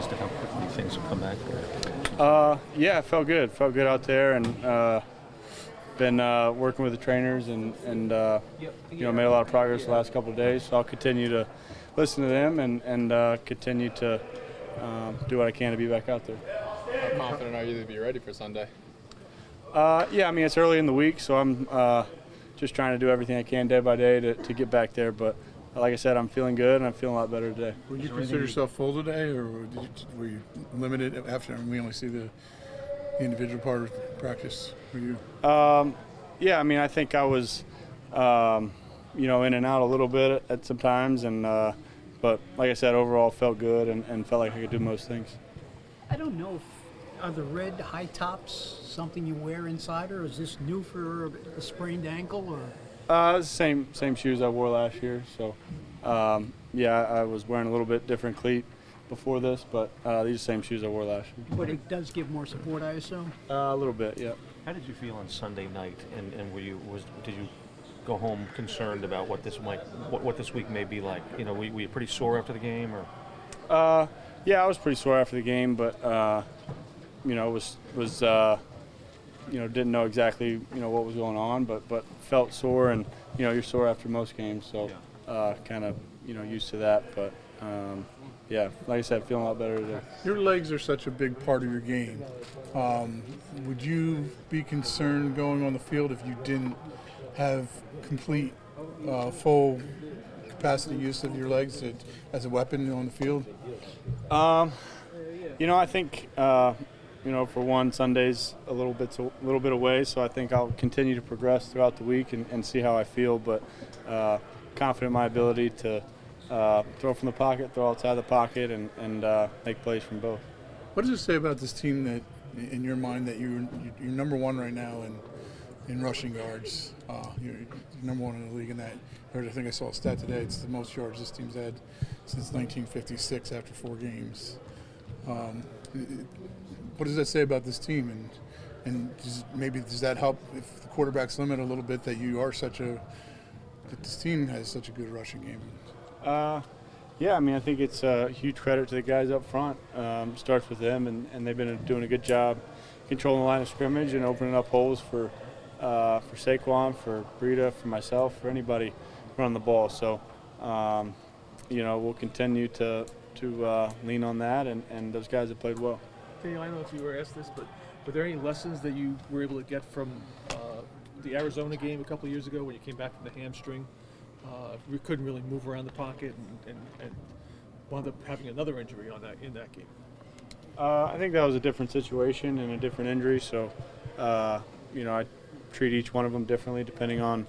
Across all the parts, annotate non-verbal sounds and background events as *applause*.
surprised at how quickly things have come back for you? Uh, yeah, it felt good. Felt good out there, and uh, been uh, working with the trainers, and and uh, you know made a lot of progress the last couple of days. So I'll continue to listen to them and and uh, continue to um, do what I can to be back out there. How confident are you to be ready for Sunday? Uh, yeah, I mean it's early in the week, so I'm uh, just trying to do everything I can day by day to, to get back there. But like I said, I'm feeling good, and I'm feeling a lot better today. Would you consider yourself full today, or did you, were you limited after we only see the, the individual part of practice? Were you? Um, yeah, I mean, I think I was, um, you know, in and out a little bit at, some times, and uh, but like I said, overall felt good and, and felt like I could do most things. I don't know if are the red high tops something you wear inside, or is this new for a sprained ankle, or? Uh, same same shoes I wore last year, so um, yeah, I was wearing a little bit different cleat before this, but uh, these are the same shoes I wore last year. But it does give more support, I assume. Uh, a little bit, yeah. How did you feel on Sunday night, and, and were you was did you go home concerned about what this might what, what this week may be like? You know, were, were you pretty sore after the game, or? Uh, yeah, I was pretty sore after the game, but uh, you know, was was uh, you know didn't know exactly you know what was going on, but but felt sore, and you know you're sore after most games, so uh, kind of you know used to that. But um, yeah, like I said, feeling a lot better today. Your legs are such a big part of your game. Um, would you be concerned going on the field if you didn't have complete, uh, full capacity use of your legs to, as a weapon on the field? Um, you know, I think uh, you know, for one, Sunday's a little bit a little bit away, so I think I'll continue to progress throughout the week and, and see how I feel. But uh, confident in my ability to uh, throw from the pocket, throw outside the pocket, and, and uh, make plays from both. What does it say about this team that, in your mind, that you're, you're number one right now in in rushing yards? Uh, you're, number one in the league in that. I think I saw a stat today. It's the most yards this team's had since 1956 after four games. Um, what does that say about this team? And and does, maybe does that help if the quarterback's limit a little bit that you are such a that this team has such a good rushing game? Uh, yeah, I mean I think it's a huge credit to the guys up front. Um, starts with them, and, and they've been doing a good job controlling the line of scrimmage and opening up holes for uh, for Saquon, for Breida, for myself, for anybody running the ball. So. Um, you know, we'll continue to to uh, lean on that, and, and those guys have played well. I don't know if you were asked this, but were there any lessons that you were able to get from uh, the Arizona game a couple years ago when you came back from the hamstring? Uh, we couldn't really move around the pocket and, and, and, wound up having another injury on that in that game. Uh, I think that was a different situation and a different injury, so uh, you know I treat each one of them differently depending on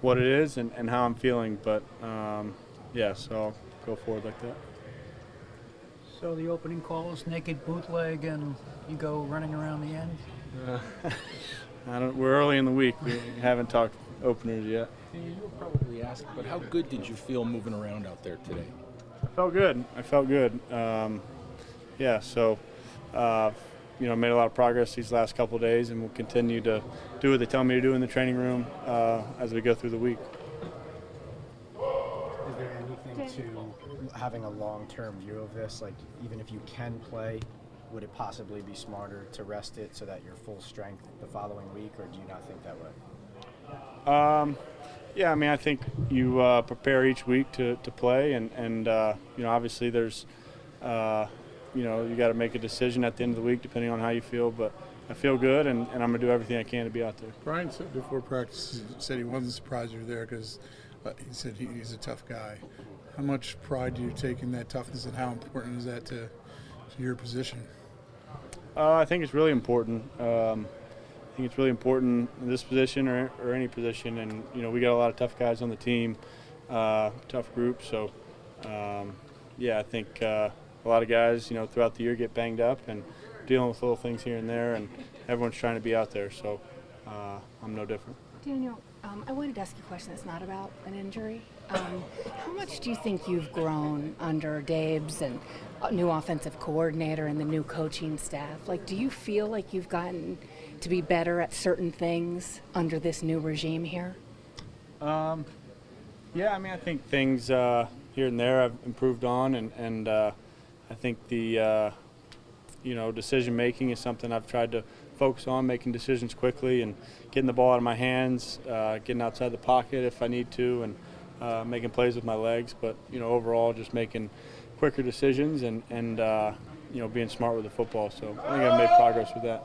what it is and, and how I'm feeling. But um, yeah, so I'll go forward like that. So the opening call is naked bootleg, and you go running around the end. Uh, *laughs* I don't. We're early in the week. We haven't talked openers yet. You'll probably ask, but how good did you feel moving around out there today? I felt good. I felt good. Um, yeah. So, uh, you know, made a lot of progress these last couple days, and we'll continue to do what they tell me to do in the training room uh, as we go through the week. Is there anything to having a long-term view of this? Like, even if you can play, would it possibly be smarter to rest it so that you're full strength the following week, or do you not think that way? Um, yeah, I mean, I think you uh, prepare each week to, to play, and and uh, you know, obviously there's uh, you know, you got to make a decision at the end of the week depending on how you feel. But I feel good, and, and I'm going to do everything I can to be out there. Brian said before practice, he said he wasn't surprised you were there because uh, he said he, he's a tough guy. How much pride do you take in that toughness, and how important is that to, to your position? Uh, I think it's really important. Um, I think it's really important in this position or, or any position, and you know we got a lot of tough guys on the team, uh, tough group. So, um, yeah, I think uh, a lot of guys, you know, throughout the year get banged up and dealing with little things here and there, and everyone's trying to be out there. So, uh, I'm no different. Daniel, um, I wanted to ask you a question that's not about an injury. Um, how much do you think you've grown under Dave's and new offensive coordinator and the new coaching staff? Like, do you feel like you've gotten to be better at certain things under this new regime here? Um, yeah, I mean, I think things uh, here and there I've improved on, and, and uh, I think the uh, you know decision making is something I've tried to focus on, making decisions quickly and getting the ball out of my hands, uh, getting outside the pocket if I need to, and uh, making plays with my legs. But you know, overall, just making quicker decisions and and uh, you know being smart with the football. So I think I've made progress with that.